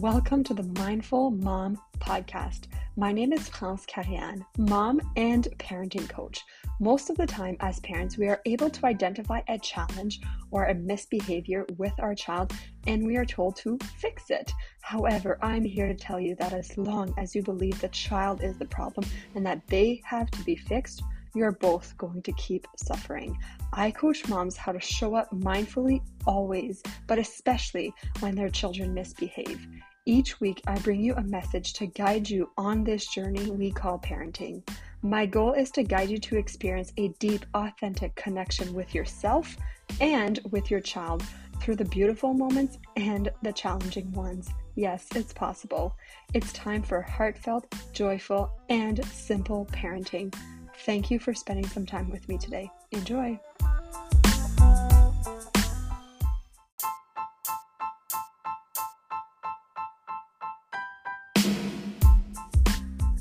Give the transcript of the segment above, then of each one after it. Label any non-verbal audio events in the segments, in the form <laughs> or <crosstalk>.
Welcome to the Mindful Mom Podcast. My name is France Carian, mom and parenting coach. Most of the time, as parents, we are able to identify a challenge or a misbehavior with our child and we are told to fix it. However, I'm here to tell you that as long as you believe the child is the problem and that they have to be fixed, you're both going to keep suffering. I coach moms how to show up mindfully always, but especially when their children misbehave. Each week, I bring you a message to guide you on this journey we call parenting. My goal is to guide you to experience a deep, authentic connection with yourself and with your child through the beautiful moments and the challenging ones. Yes, it's possible. It's time for heartfelt, joyful, and simple parenting. Thank you for spending some time with me today. Enjoy.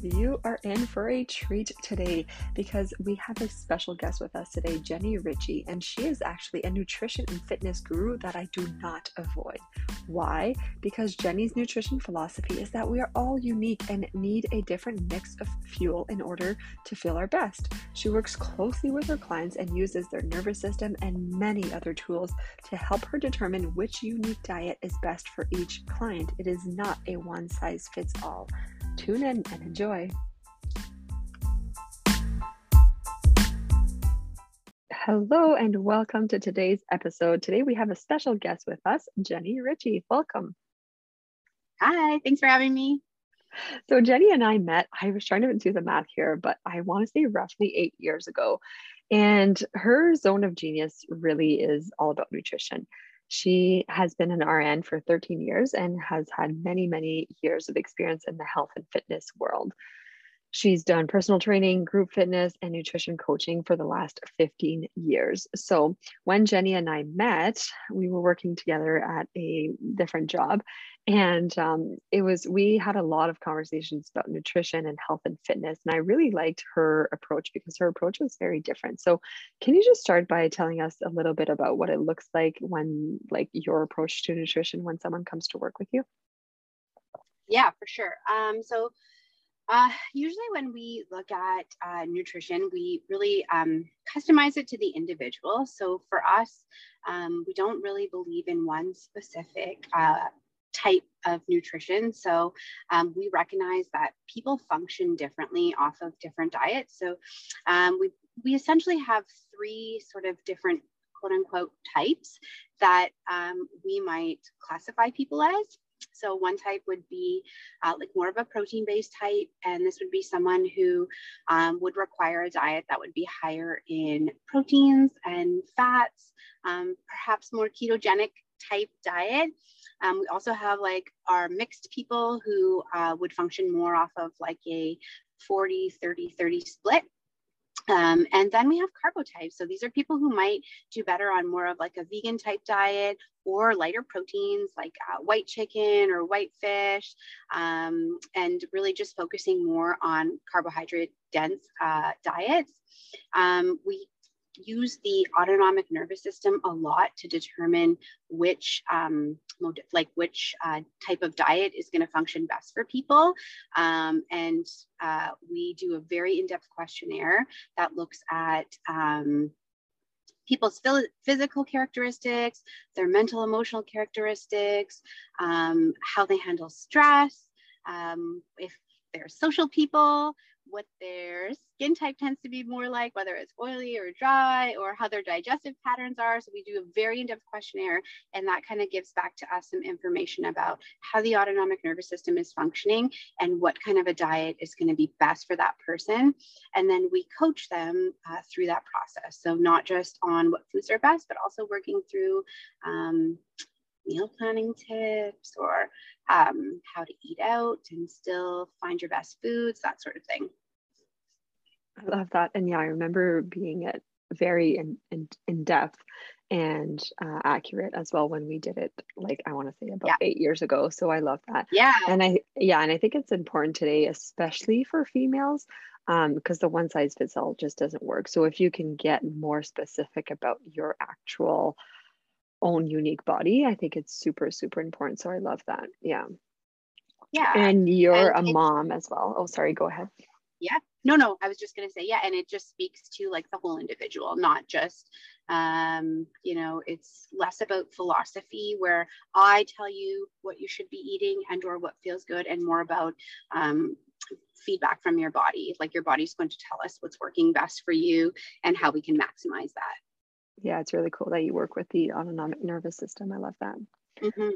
You are in for a treat today because we have a special guest with us today, Jenny Ritchie, and she is actually a nutrition and fitness guru that I do not avoid. Why? Because Jenny's nutrition philosophy is that we are all unique and need a different mix of fuel in order to feel our best. She works closely with her clients and uses their nervous system and many other tools to help her determine which unique diet is best for each client. It is not a one size fits all. Tune in and enjoy. Hello and welcome to today's episode. Today we have a special guest with us, Jenny Ritchie. Welcome. Hi, thanks for having me. So Jenny and I met, I was trying to do the math here, but I want to say roughly eight years ago. And her zone of genius really is all about nutrition. She has been an RN for 13 years and has had many, many years of experience in the health and fitness world. She's done personal training, group fitness, and nutrition coaching for the last 15 years. So, when Jenny and I met, we were working together at a different job. And um, it was, we had a lot of conversations about nutrition and health and fitness. And I really liked her approach because her approach was very different. So, can you just start by telling us a little bit about what it looks like when, like, your approach to nutrition when someone comes to work with you? Yeah, for sure. Um, so, uh, usually, when we look at uh, nutrition, we really um, customize it to the individual. So, for us, um, we don't really believe in one specific uh, type of nutrition. So, um, we recognize that people function differently off of different diets. So, um, we we essentially have three sort of different quote unquote types that um, we might classify people as. So one type would be uh, like more of a protein-based type, and this would be someone who um, would require a diet that would be higher in proteins and fats, um, perhaps more ketogenic type diet. Um, we also have like our mixed people who uh, would function more off of like a 40, 30, 30 split. Um, and then we have carbo types. So these are people who might do better on more of like a vegan type diet or lighter proteins like uh, white chicken or white fish, um, and really just focusing more on carbohydrate dense uh, diets. Um, we use the autonomic nervous system a lot to determine which um, like which uh, type of diet is going to function best for people um, and uh, we do a very in-depth questionnaire that looks at um, people's physical characteristics their mental emotional characteristics um, how they handle stress um, if they're social people what their skin type tends to be more like, whether it's oily or dry, or how their digestive patterns are. So we do a very in-depth questionnaire, and that kind of gives back to us some information about how the autonomic nervous system is functioning and what kind of a diet is going to be best for that person. And then we coach them uh, through that process. So not just on what foods are best, but also working through um, meal planning tips or um, how to eat out and still find your best foods, that sort of thing. I love that. And yeah, I remember being at very in, in, in depth and uh, accurate as well when we did it like i want to say about yeah. eight years ago so i love that. Yeah. And i yeah and i think it's important today especially for females um because the one size fits all just doesn't work. So if you can get more specific about your actual own unique body i think it's super super important so i love that yeah. Yeah. And you're and a mom as well. Oh sorry go ahead yeah no no i was just going to say yeah and it just speaks to like the whole individual not just um you know it's less about philosophy where i tell you what you should be eating and or what feels good and more about um feedback from your body like your body's going to tell us what's working best for you and how we can maximize that yeah it's really cool that you work with the autonomic nervous system i love that mm-hmm.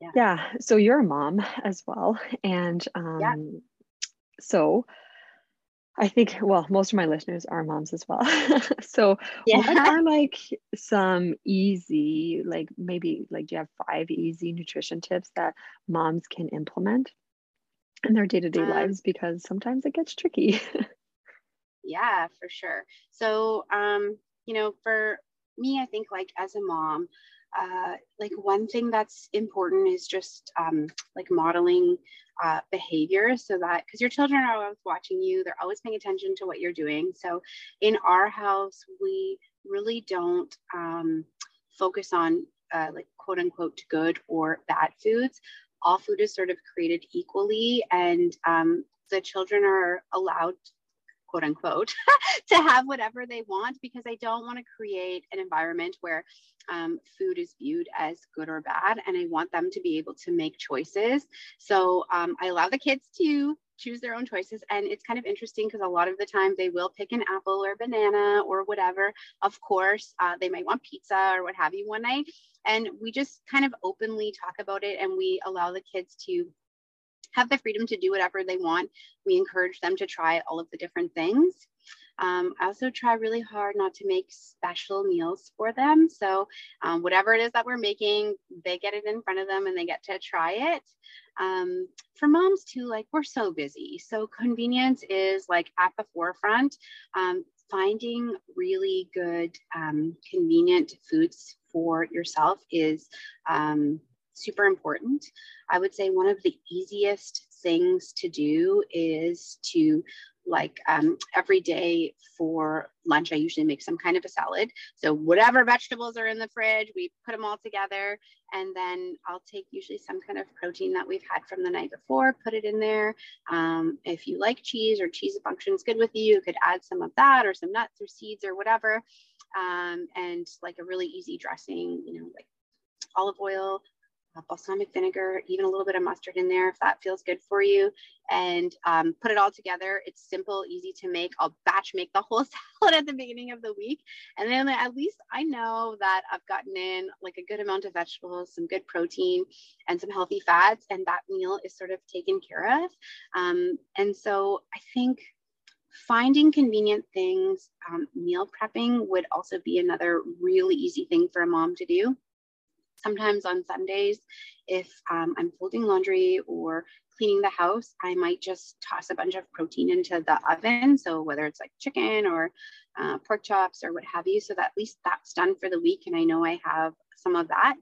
yeah. yeah so you're a mom as well and um yeah. so I think, well, most of my listeners are moms as well. <laughs> so, yeah. what are like some easy, like maybe like do you have five easy nutrition tips that moms can implement in their day to day lives? Because sometimes it gets tricky. <laughs> yeah, for sure. So, um, you know, for me, I think like as a mom, uh, like one thing that's important is just um, like modeling uh, behavior so that because your children are always watching you they're always paying attention to what you're doing. So in our house we really don't um, focus on uh, like quote unquote good or bad foods. All food is sort of created equally and um, the children are allowed quote unquote, <laughs> to have whatever they want because I don't want to create an environment where um, food is viewed as good or bad. And I want them to be able to make choices. So um, I allow the kids to choose their own choices. And it's kind of interesting because a lot of the time they will pick an apple or banana or whatever. Of course, uh, they might want pizza or what have you one night. And we just kind of openly talk about it and we allow the kids to have the freedom to do whatever they want. We encourage them to try all of the different things. Um, I also try really hard not to make special meals for them. So, um, whatever it is that we're making, they get it in front of them and they get to try it. Um, for moms, too, like we're so busy. So, convenience is like at the forefront. Um, finding really good, um, convenient foods for yourself is um, super important. I would say one of the easiest things to do is to like um, every day for lunch, I usually make some kind of a salad. So whatever vegetables are in the fridge, we put them all together. And then I'll take usually some kind of protein that we've had from the night before, put it in there. Um, if you like cheese or cheese functions good with you, you could add some of that or some nuts or seeds or whatever. Um, and like a really easy dressing, you know, like olive oil, balsamic vinegar, even a little bit of mustard in there if that feels good for you, and um, put it all together. It's simple, easy to make. I'll batch make the <laughs> whole salad at the beginning of the week. And then at least I know that I've gotten in like a good amount of vegetables, some good protein, and some healthy fats, and that meal is sort of taken care of. Um, and so I think finding convenient things, um, meal prepping would also be another really easy thing for a mom to do sometimes on Sundays, if um, I'm folding laundry or cleaning the house, I might just toss a bunch of protein into the oven. So whether it's like chicken or uh, pork chops or what have you, so that at least that's done for the week. And I know I have some of that.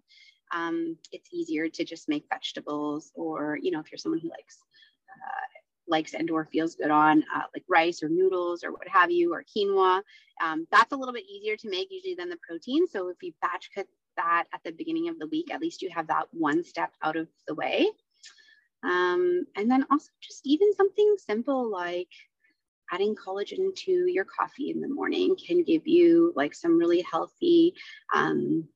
Um, it's easier to just make vegetables or, you know, if you're someone who likes uh, likes and or feels good on uh, like rice or noodles or what have you or quinoa um, that's a little bit easier to make usually than the protein so if you batch cook that at the beginning of the week, at least you have that one step out of the way. Um, and then also just even something simple like adding collagen to your coffee in the morning can give you like some really healthy, um,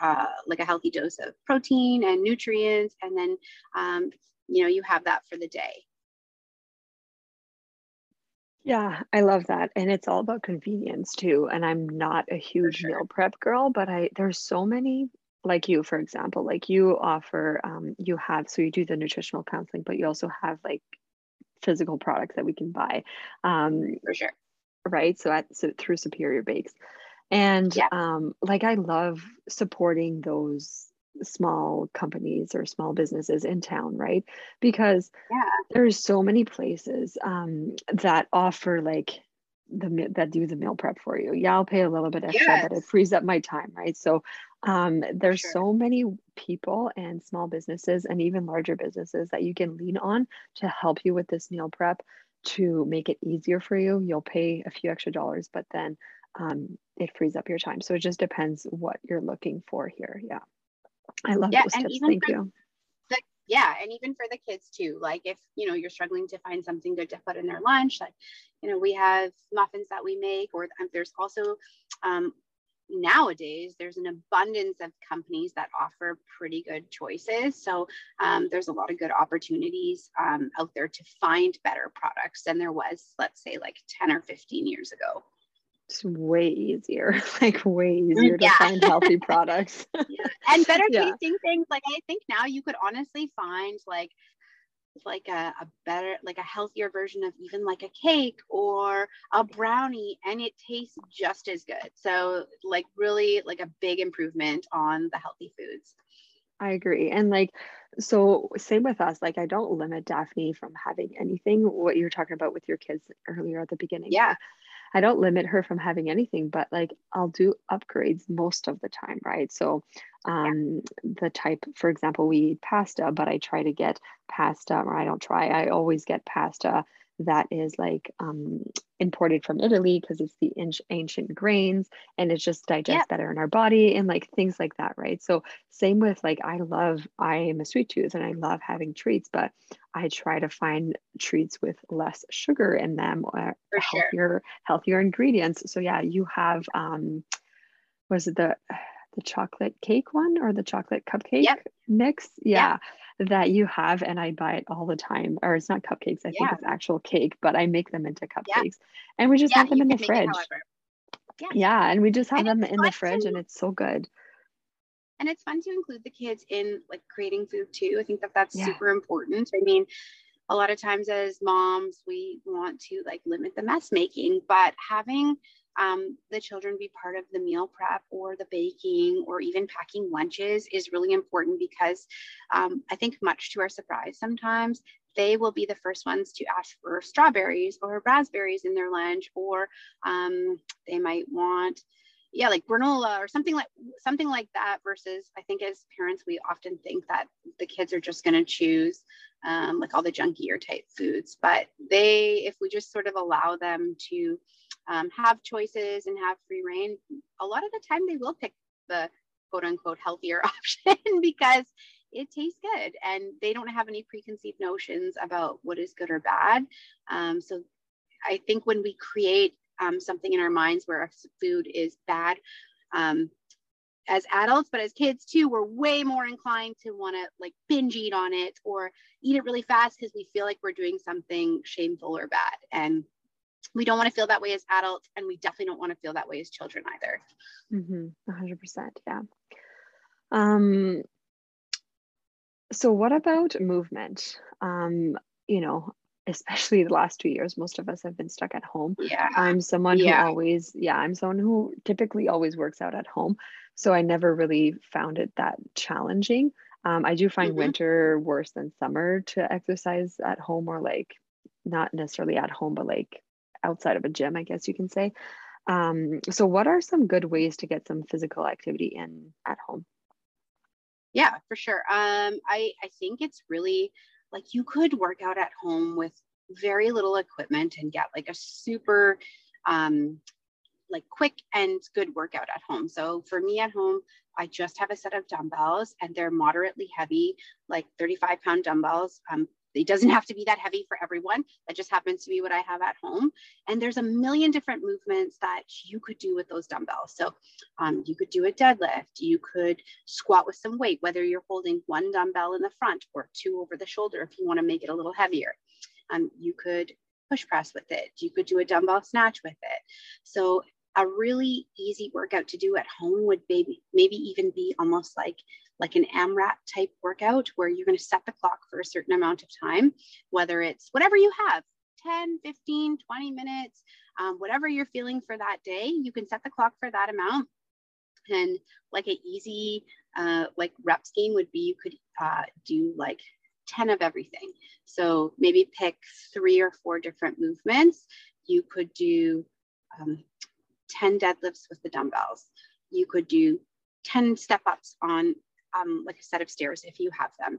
uh, like a healthy dose of protein and nutrients. And then, um, you know, you have that for the day. Yeah, I love that. And it's all about convenience too. And I'm not a huge sure. meal prep girl, but I there's so many like you, for example, like you offer um you have so you do the nutritional counseling, but you also have like physical products that we can buy. Um for sure. Right. So at so through Superior Bakes. And yeah. um like I love supporting those small companies or small businesses in town, right? Because yeah. there's so many places um, that offer like the that do the meal prep for you. Yeah, I'll pay a little bit extra, yes. but it frees up my time, right? So um, there's sure. so many people and small businesses and even larger businesses that you can lean on to help you with this meal prep to make it easier for you. You'll pay a few extra dollars, but then um, it frees up your time. So it just depends what you're looking for here. Yeah. I love yeah, those tips. Thank you. The yeah and even for the kids too like if you know you're struggling to find something good to put in their lunch like you know we have muffins that we make or um, there's also um, nowadays there's an abundance of companies that offer pretty good choices so um, there's a lot of good opportunities um, out there to find better products than there was let's say like 10 or 15 years ago it's way easier, <laughs> like way mm, easier yeah. to find healthy <laughs> products. yeah. And better <laughs> yeah. tasting things. Like I think now you could honestly find like like a, a better like a healthier version of even like a cake or a brownie and it tastes just as good so like really like a big improvement on the healthy foods I agree. And like, so same with us. Like, I don't limit Daphne from having anything. What you're talking about with your kids earlier at the beginning. Yeah. I don't limit her from having anything, but like I'll do upgrades most of the time, right? So, um, yeah. the type, for example, we eat pasta, but I try to get pasta, or I don't try, I always get pasta that is like um, imported from Italy because it's the ancient grains and it just digests yeah. better in our body and like things like that, right? So same with like I love I am a sweet tooth and I love having treats, but I try to find treats with less sugar in them or For healthier sure. healthier ingredients. So yeah, you have um was it the the chocolate cake one or the chocolate cupcake yep. mix? Yeah that you have and I buy it all the time. Or it's not cupcakes, I yeah. think it's actual cake, but I make them into cupcakes yeah. and we just yeah, have them in the fridge. Yeah. yeah. And we just have and them in the fridge to, and it's so good. And it's fun to include the kids in like creating food too. I think that that's super important. I mean, a lot of times as moms, we want to like limit the mess making, but having um, the children be part of the meal prep or the baking or even packing lunches is really important because um, I think, much to our surprise, sometimes they will be the first ones to ask for strawberries or raspberries in their lunch, or um, they might want yeah like granola or something like something like that versus i think as parents we often think that the kids are just going to choose um, like all the junkier type foods but they if we just sort of allow them to um, have choices and have free reign, a lot of the time they will pick the quote unquote healthier <laughs> option because it tastes good and they don't have any preconceived notions about what is good or bad. Um, so I think when we create um, something in our minds where food is bad, um, as adults, but as kids too, we're way more inclined to want to like binge eat on it or eat it really fast because we feel like we're doing something shameful or bad. And we don't want to feel that way as adults and we definitely don't want to feel that way as children either mm-hmm. 100% yeah um so what about movement um you know especially the last two years most of us have been stuck at home yeah i'm someone yeah. who always yeah i'm someone who typically always works out at home so i never really found it that challenging um, i do find mm-hmm. winter worse than summer to exercise at home or like not necessarily at home but like outside of a gym, I guess you can say. Um, so, what are some good ways to get some physical activity in at home? Yeah, for sure. Um, I I think it's really like you could work out at home with very little equipment and get like a super um, like quick and good workout at home. So for me at home, I just have a set of dumbbells and they're moderately heavy, like 35 pound dumbbells. Um, it doesn't have to be that heavy for everyone. That just happens to be what I have at home. And there's a million different movements that you could do with those dumbbells. So um, you could do a deadlift, you could squat with some weight, whether you're holding one dumbbell in the front or two over the shoulder if you want to make it a little heavier. Um, you could push press with it. You could do a dumbbell snatch with it. So a really easy workout to do at home would maybe maybe even be almost like like an AMRAP type workout where you're going to set the clock for a certain amount of time, whether it's whatever you have 10, 15, 20 minutes, um, whatever you're feeling for that day, you can set the clock for that amount. And like an easy uh, like rep scheme would be you could uh, do like 10 of everything. So maybe pick three or four different movements. You could do um, 10 deadlifts with the dumbbells. You could do 10 step ups on um, like a set of stairs if you have them.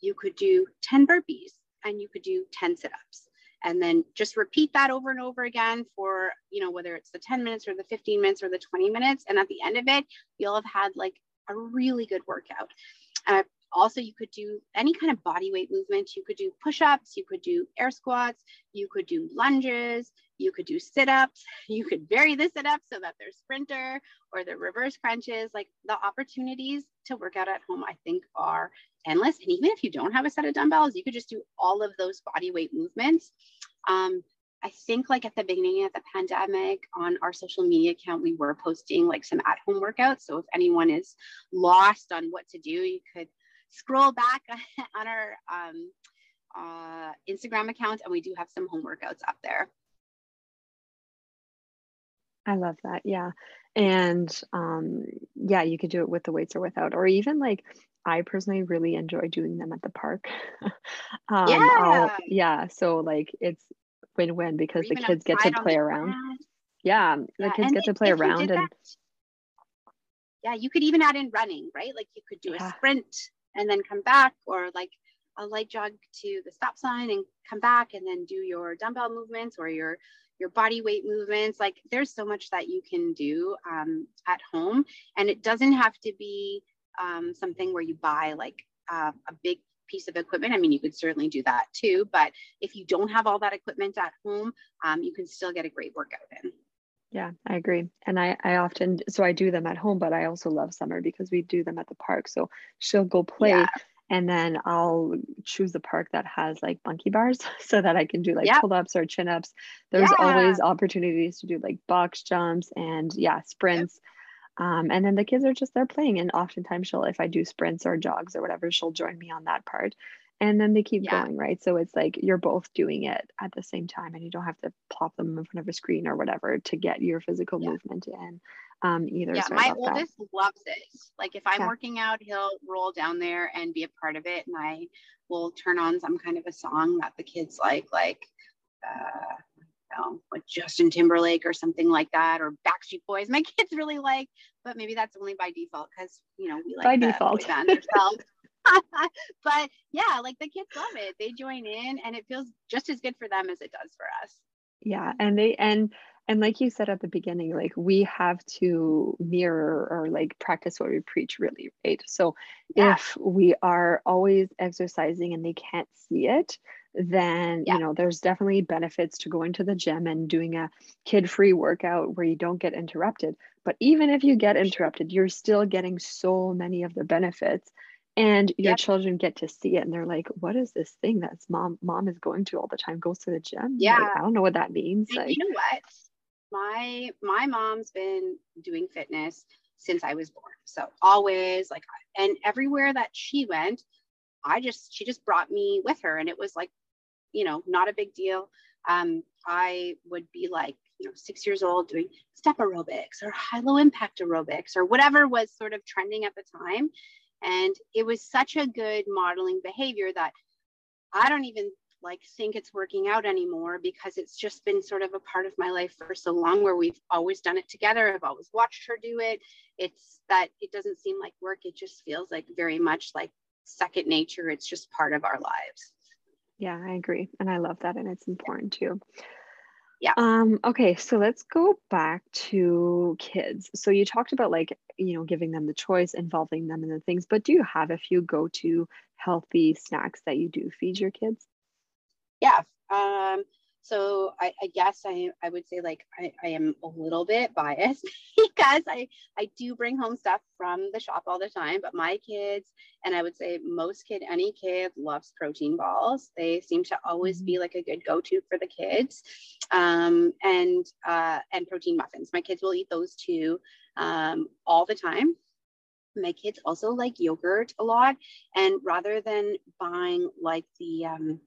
You could do 10 burpees and you could do 10 sit ups. And then just repeat that over and over again for, you know, whether it's the 10 minutes or the 15 minutes or the 20 minutes. And at the end of it, you'll have had like a really good workout. Uh, also you could do any kind of body weight movement. You could do push-ups, you could do air squats, you could do lunges, you could do sit-ups, <laughs> you could vary the sit-ups so that they're sprinter or the reverse crunches. Like the opportunities to work out at home, I think are endless. And even if you don't have a set of dumbbells, you could just do all of those body weight movements. Um, I think like at the beginning of the pandemic on our social media account, we were posting like some at home workouts. So if anyone is lost on what to do, you could scroll back <laughs> on our um, uh, Instagram account and we do have some home workouts up there. I love that. Yeah. And um, yeah, you could do it with the weights or without, or even like I personally really enjoy doing them at the park. <laughs> um, yeah. I'll, yeah. So like it's win-win because the kids get to play around. Grass. Yeah, the yeah. kids and get to play around and. yeah, you could even add in running, right? Like you could do yeah. a sprint and then come back, or like a light jog to the stop sign and come back, and then do your dumbbell movements or your your body weight movements. Like there's so much that you can do um, at home, and it doesn't have to be um, something where you buy like uh, a big piece of equipment. I mean, you could certainly do that too, but if you don't have all that equipment at home, um, you can still get a great workout in. Yeah, I agree. And I, I often, so I do them at home, but I also love summer because we do them at the park. So she'll go play yeah. and then I'll choose the park that has like monkey bars <laughs> so that I can do like yep. pull ups or chin ups. There's yeah. always opportunities to do like box jumps and yeah, sprints. Yep um, and then the kids are just there playing. And oftentimes she'll, if I do sprints or jogs or whatever, she'll join me on that part. And then they keep yeah. going, right? So it's like you're both doing it at the same time and you don't have to plop them in front of a screen or whatever to get your physical yeah. movement in. Um, either. Yeah, my oldest that. loves it. Like if I'm yeah. working out, he'll roll down there and be a part of it. And I will turn on some kind of a song that the kids like, like uh, know, like Justin Timberlake or something like that, or Backstreet Boys. My <laughs> kids really like, but maybe that's only by default because you know we like by default band ourselves. <laughs> <laughs> but yeah, like the kids love it. They join in, and it feels just as good for them as it does for us. Yeah, and they and and like you said at the beginning, like we have to mirror or like practice what we preach, really, right? So yeah. if we are always exercising and they can't see it, then yeah. you know there's definitely benefits to going to the gym and doing a kid-free workout where you don't get interrupted but even if you get interrupted you're still getting so many of the benefits and your yep. children get to see it and they're like what is this thing that's mom mom is going to all the time goes to the gym yeah like, i don't know what that means like, you know what my my mom's been doing fitness since i was born so always like and everywhere that she went I just she just brought me with her and it was like you know, not a big deal. Um, I would be like, you know, six years old doing step aerobics or high low impact aerobics or whatever was sort of trending at the time. And it was such a good modeling behavior that I don't even like think it's working out anymore because it's just been sort of a part of my life for so long where we've always done it together. I've always watched her do it. It's that it doesn't seem like work. It just feels like very much like second nature. It's just part of our lives. Yeah, I agree. And I love that. And it's important too. Yeah. Um, okay, so let's go back to kids. So you talked about like, you know, giving them the choice, involving them in the things, but do you have a few go-to healthy snacks that you do feed your kids? Yeah. Um, so I, I, guess I, I would say like I, I am a little bit biased <laughs> because I, I do bring home stuff from the shop all the time, but my kids, and I would say most kid, any kid loves protein balls. They seem to always be mm-hmm. like a good go-to for the kids. Um, and, uh, and protein muffins. My kids will eat those too um, all the time my kids also like yogurt a lot and rather than buying like the um,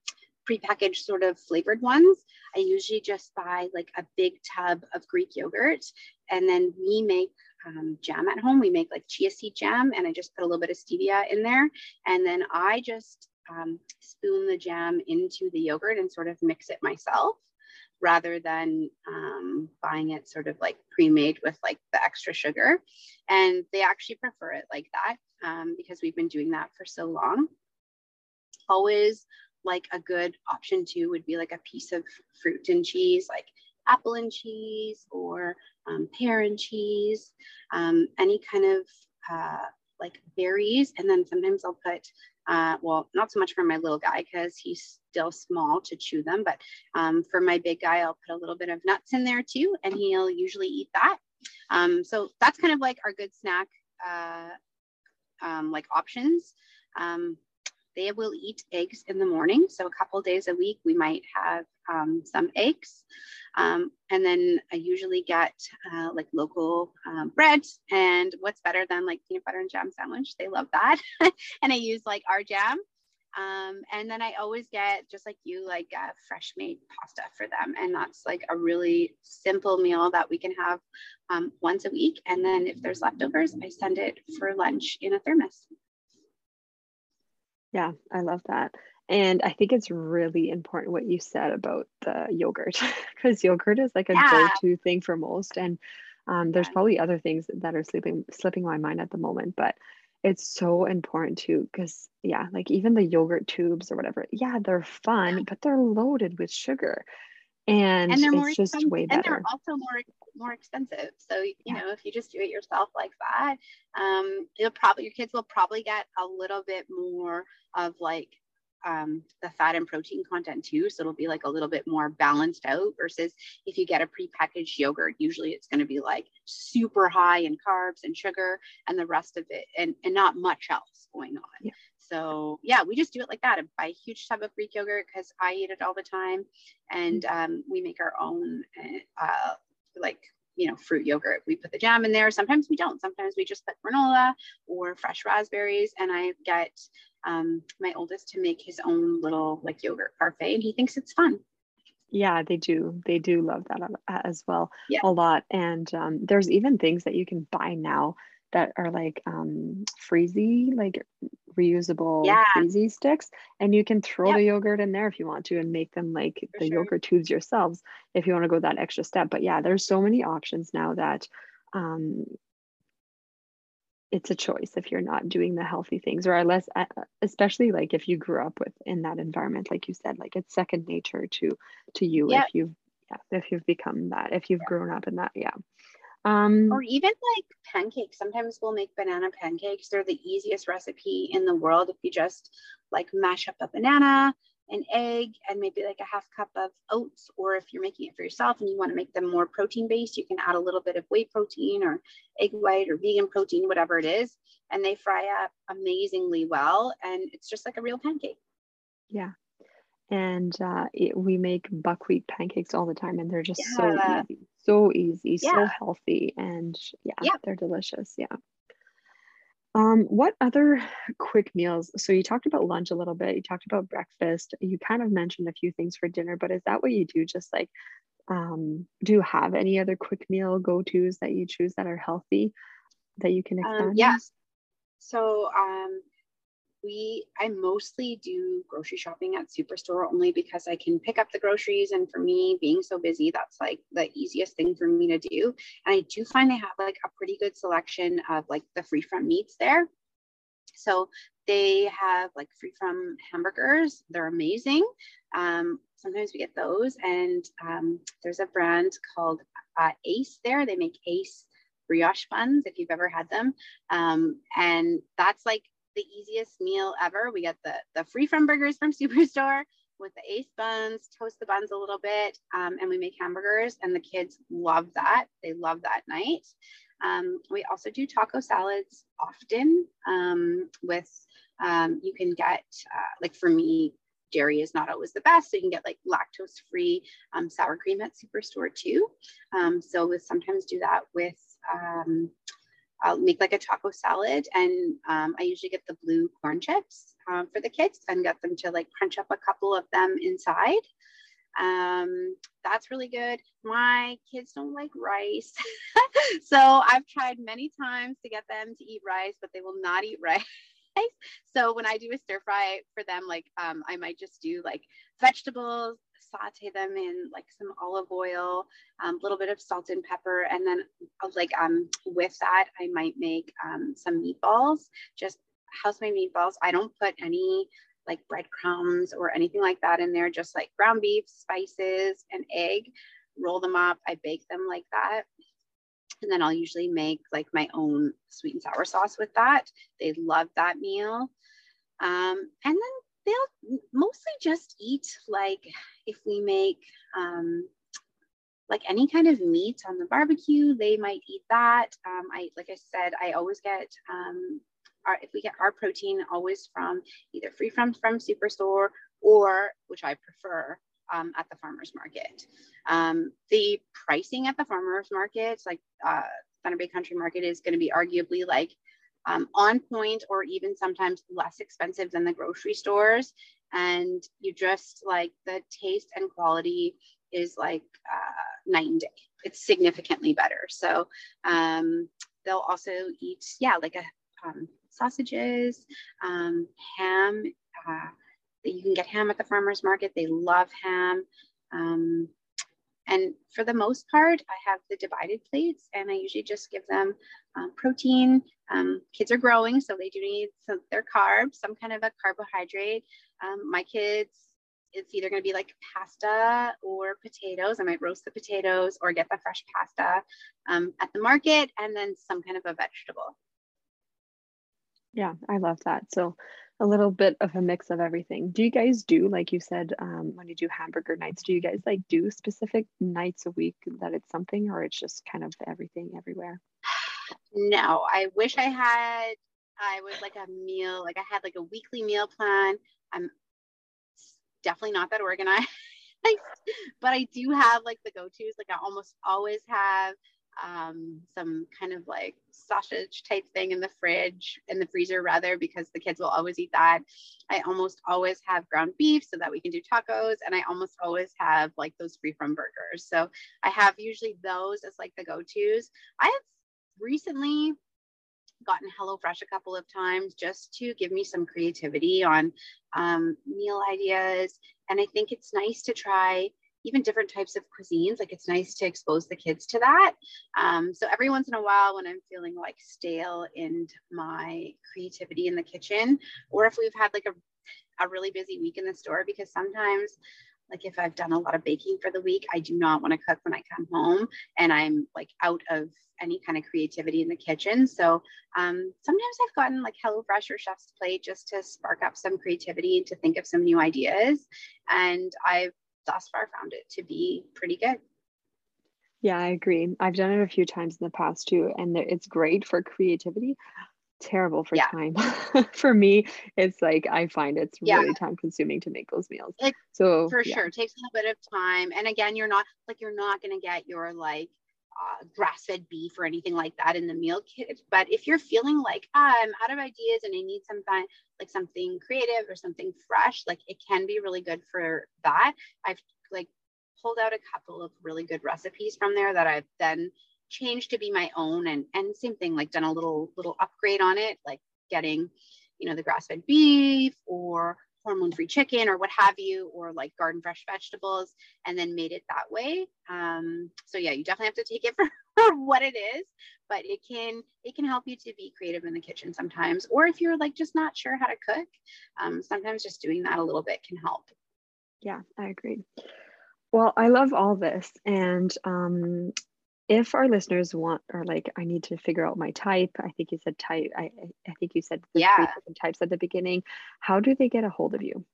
prepackaged sort of flavored ones. I usually just buy like a big tub of Greek yogurt and then we make um, jam at home. We make like chia seed jam and I just put a little bit of stevia in there. And then I just um, spoon the jam into the yogurt and sort of mix it myself rather than um, buying it sort of like pre-made with like the extra sugar. And they actually prefer it like that um, because we've been doing that for so long. Always like a good option too would be like a piece of fruit and cheese, like apple and cheese or um, pear and cheese, um, any kind of uh, like berries, and then sometimes I'll put uh, well, not so much for my little guy because he's still small to chew them, but um, for my big guy, I'll put a little bit of nuts in there too, and he'll usually eat that. Um, so that's kind of like our good snack, uh, um, like options. They will eat eggs in the morning. So a couple days a week, we might have um, some eggs. Um, and then I usually get uh, like local um, bread. And what's better than like peanut butter and jam sandwich? They love that. <laughs> and I use like our jam. Um, and then I always get just like you, like uh, fresh made pasta for them. And that's like a really simple meal that we can have um, once a week. And then if there's leftovers, I send it for lunch in a thermos. Yeah, I love that. And I think it's really important what you said about the yogurt <laughs> because yogurt is like a yeah. go-to thing for most. And um, there's probably other things that are slipping slipping my mind at the moment, but it's so important too because yeah, like even the yogurt tubes or whatever, yeah, they're fun, but they're loaded with sugar. And, and they're more it's just way better. And they're also more more expensive. So you yeah. know, if you just do it yourself like that, um, you'll probably your kids will probably get a little bit more of like um, the fat and protein content too. So it'll be like a little bit more balanced out versus if you get a prepackaged yogurt, usually it's going to be like super high in carbs and sugar and the rest of it and, and not much else going on. Yeah. So yeah, we just do it like that. I buy a huge tub of Greek yogurt because I eat it all the time. And mm. um, we make our own uh, like you know, fruit yogurt. We put the jam in there. Sometimes we don't. Sometimes we just put granola or fresh raspberries. And I get um, my oldest to make his own little like yogurt parfait, and he thinks it's fun. Yeah, they do. They do love that as well yeah. a lot. And um, there's even things that you can buy now that are like um, freezy, like reusable yeah. freezy sticks, and you can throw yep. the yogurt in there if you want to and make them like For the sure. yogurt tubes yourselves if you want to go that extra step. But yeah, there's so many options now that um, it's a choice if you're not doing the healthy things or unless uh, especially like if you grew up with in that environment like you said like it's second nature to to you yep. if you've yeah, if you've become that if you've grown up in that yeah um or even like pancakes. Sometimes we'll make banana pancakes. They're the easiest recipe in the world if you just like mash up a banana an egg and maybe like a half cup of oats. Or if you're making it for yourself and you want to make them more protein based you can add a little bit of whey protein or egg white or vegan protein whatever it is and they fry up amazingly well and it's just like a real pancake. Yeah and uh, it, we make buckwheat pancakes all the time and they're just yeah. so easy so easy yeah. so healthy and yeah, yeah they're delicious yeah um, what other quick meals? So you talked about lunch a little bit. You talked about breakfast. You kind of mentioned a few things for dinner, but is that what you do? Just like, um, do you have any other quick meal go tos that you choose that are healthy that you can um, expand? Um, yes. So um, we I mostly do grocery shopping at Superstore only because I can pick up the groceries and for me being so busy that's like the easiest thing for me to do. And I do find they have like a pretty good selection of like the free from meats there. So they have like free from hamburgers. They're amazing. Um, sometimes we get those and um, there's a brand called uh, Ace there. They make Ace brioche buns if you've ever had them. Um, and that's like the easiest meal ever. We get the, the free from burgers from <laughs> Superstore with the ace buns, toast the buns a little bit, um, and we make hamburgers, and the kids love that. They love that night. Um, we also do taco salads often um, with, um, you can get, uh, like for me, dairy is not always the best. So you can get like lactose free um, sour cream at Superstore too. Um, so we sometimes do that with I'll make like a taco salad and um, I usually get the blue corn chips um, for the kids and get them to like crunch up a couple of them inside. Um, that's really good. My kids don't like rice. <laughs> so I've tried many times to get them to eat rice, but they will not eat rice. <laughs> so when I do a stir fry for them, like um, I might just do like vegetables, saute them in like some olive oil, a um, little bit of salt and pepper, and then uh, like um with that I might make um, some meatballs, just house-made meatballs. I don't put any like breadcrumbs or anything like that in there, just like ground beef, spices, and egg. Roll them up. I bake them like that. and then I'll usually make like my own sweet and sour sauce with that. They love that meal. Um, and then they'll mostly just eat like if we make um, like any kind of meat on the barbecue, they might eat that. Um, I like I said, I always get um, our if we get our protein always from either free from from superstore or which I prefer um, at the farmers market. Um, the pricing at the farmers markets, like uh, Thunder Bay Country Market, is going to be arguably like um, on point or even sometimes less expensive than the grocery stores. And you just like the taste and quality is like uh, night and day. It's significantly better. So um, they'll also eat, yeah, like a um, sausages, um, ham. Uh, you can get ham at the farmers market. They love ham. Um, and for the most part, I have the divided plates and I usually just give them um, protein. Um, kids are growing, so they do need some, their carbs, some kind of a carbohydrate. Um, my kids, it's either going to be like pasta or potatoes. I might roast the potatoes or get the fresh pasta um, at the market and then some kind of a vegetable. Yeah, I love that. So a little bit of a mix of everything. Do you guys do, like you said, um, when you do hamburger nights, do you guys like do specific nights a week that it's something or it's just kind of everything everywhere? No, I wish I had, I was like a meal, like I had like a weekly meal plan. I'm definitely not that organized, <laughs> but I do have like the go-tos. Like I almost always have um, some kind of like sausage type thing in the fridge, in the freezer rather, because the kids will always eat that. I almost always have ground beef so that we can do tacos. And I almost always have like those free from burgers. So I have usually those as like the go tos. I have recently gotten HelloFresh a couple of times just to give me some creativity on um, meal ideas. And I think it's nice to try even different types of cuisines. Like it's nice to expose the kids to that. Um, so every once in a while, when I'm feeling like stale in my creativity in the kitchen, or if we've had like a, a really busy week in the store, because sometimes like if I've done a lot of baking for the week, I do not want to cook when I come home and I'm like out of any kind of creativity in the kitchen. So um, sometimes I've gotten like HelloFresh or Chef's Plate just to spark up some creativity and to think of some new ideas. And I've thus far found it to be pretty good. Yeah, I agree. I've done it a few times in the past too, and it's great for creativity. Terrible for yeah. time. <laughs> for me, it's like I find it's yeah. really time consuming to make those meals. It, so for yeah. sure, it takes a little bit of time. And again, you're not like you're not going to get your like uh, grass-fed beef or anything like that in the meal kit. But if you're feeling like ah, I'm out of ideas and I need something like something creative or something fresh, like it can be really good for that. I've like pulled out a couple of really good recipes from there that I've then changed to be my own and and same thing like done a little little upgrade on it like getting you know the grass-fed beef or hormone free chicken or what have you, or like garden fresh vegetables, and then made it that way. Um, so yeah, you definitely have to take it <laughs> for, what it is, but it can it can help you to be creative in the kitchen sometimes. Or if you're like just not sure how to cook, um, sometimes just doing that a little bit can help. Yeah, I agree. Well, I love all this, and um, if our listeners want or like i need to figure out my type i think you said type i, I think you said the yeah. three types at the beginning how do they get a hold of you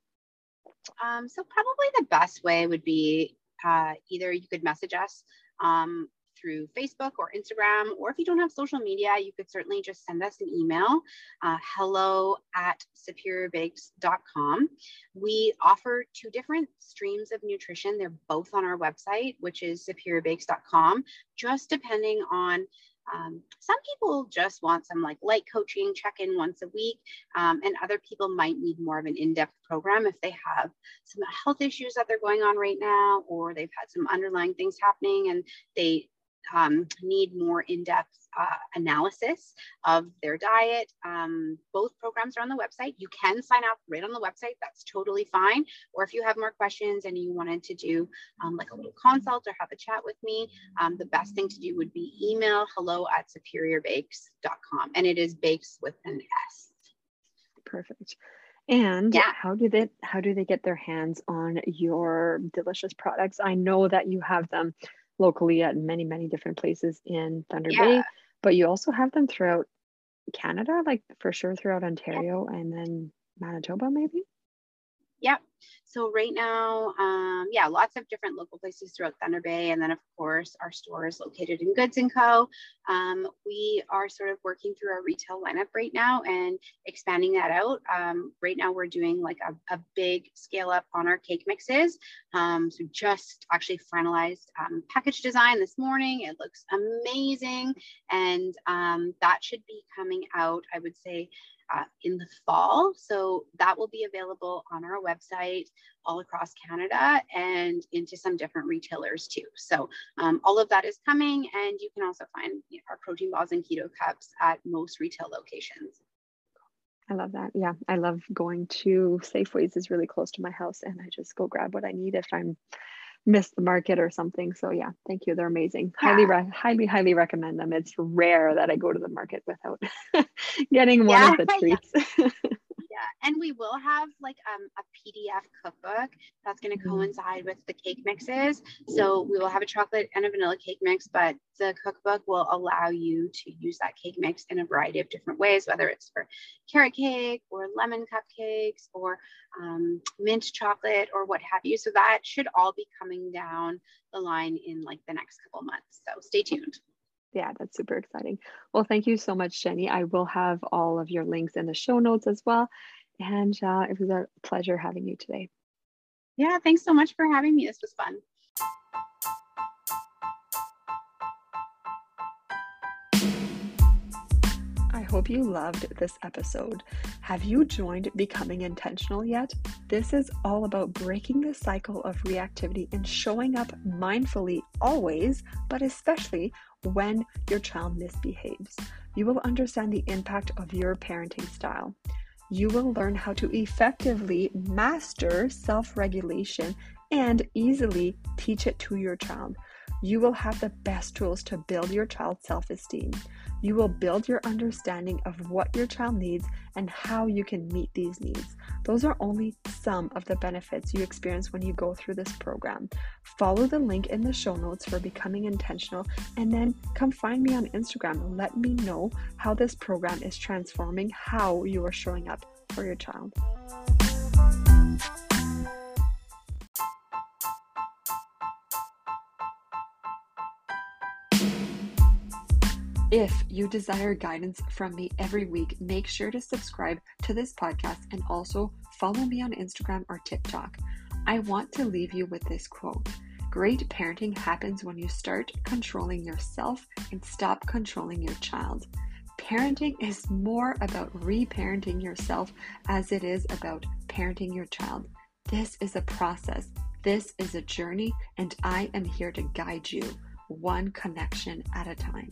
um, so probably the best way would be uh, either you could message us um, through Facebook or Instagram, or if you don't have social media, you could certainly just send us an email, uh, hello at superiorbakes.com. We offer two different streams of nutrition. They're both on our website, which is superiorbakes.com, just depending on um, some people just want some like light coaching check in once a week, um, and other people might need more of an in depth program if they have some health issues that they're going on right now, or they've had some underlying things happening and they um, need more in-depth uh, analysis of their diet. Um, both programs are on the website. You can sign up right on the website. That's totally fine. Or if you have more questions and you wanted to do um, like a little consult or have a chat with me, um, the best thing to do would be email hello at superiorbakes.com. And it is bakes with an S. Perfect. And yeah. how do they how do they get their hands on your delicious products? I know that you have them locally at many, many different places in Thunder Yeah. Bay, but you also have them throughout Canada, like for sure throughout Ontario and then Manitoba, maybe? Yep. So right now, um, yeah, lots of different local places throughout Thunder Bay, and then of course our store is located in Goods and Co. Um, we are sort of working through our retail lineup right now and expanding that out. Um, right now, we're doing like a, a, big scale up on our cake mixes. Um, so just actually finalized um, package design this morning. It looks amazing, and um, that should be coming out. I would say uh, in the fall. So that will be available on our website all across Canada and into some different retailers too. So um, all of that is coming, and you can also find our protein balls and keto cups at most retail locations. I love that. Yeah, I love going to Safeways is really close to my house, and I just go grab what I need if I'm miss the market or something. So yeah, thank you. They're amazing. Yeah. Highly, re- highly, highly recommend them. It's rare that I go to the market without <laughs> getting one yeah, of the <laughs> treats. <laughs> Yeah. and we will have like um, a PDF cookbook that's going to mm-hmm. coincide with the cake mixes. So we will have a chocolate and a vanilla cake mix, but the cookbook will allow you to use that cake mix in a variety of different ways, whether it's for carrot cake or lemon cupcakes or um, mint chocolate or what have you. So that should all be coming down the line in like the next couple months. So stay tuned. Yeah, that's super exciting. Well, thank you so much, Jenny. I will have all of your links in the show notes as well. And uh, it was a pleasure having you today. Yeah, thanks so much for having me. This was fun. I hope you loved this episode. Have you joined Becoming Intentional yet? This is all about breaking the cycle of reactivity and showing up mindfully always, but especially when your child misbehaves. You will understand the impact of your parenting style. You will learn how to effectively master self regulation and easily teach it to your child. You will have the best tools to build your child's self esteem. You will build your understanding of what your child needs and how you can meet these needs. Those are only some of the benefits you experience when you go through this program. Follow the link in the show notes for becoming intentional and then come find me on Instagram. Let me know how this program is transforming how you are showing up for your child. If you desire guidance from me every week, make sure to subscribe to this podcast and also follow me on Instagram or TikTok. I want to leave you with this quote Great parenting happens when you start controlling yourself and stop controlling your child. Parenting is more about reparenting yourself as it is about parenting your child. This is a process, this is a journey, and I am here to guide you one connection at a time.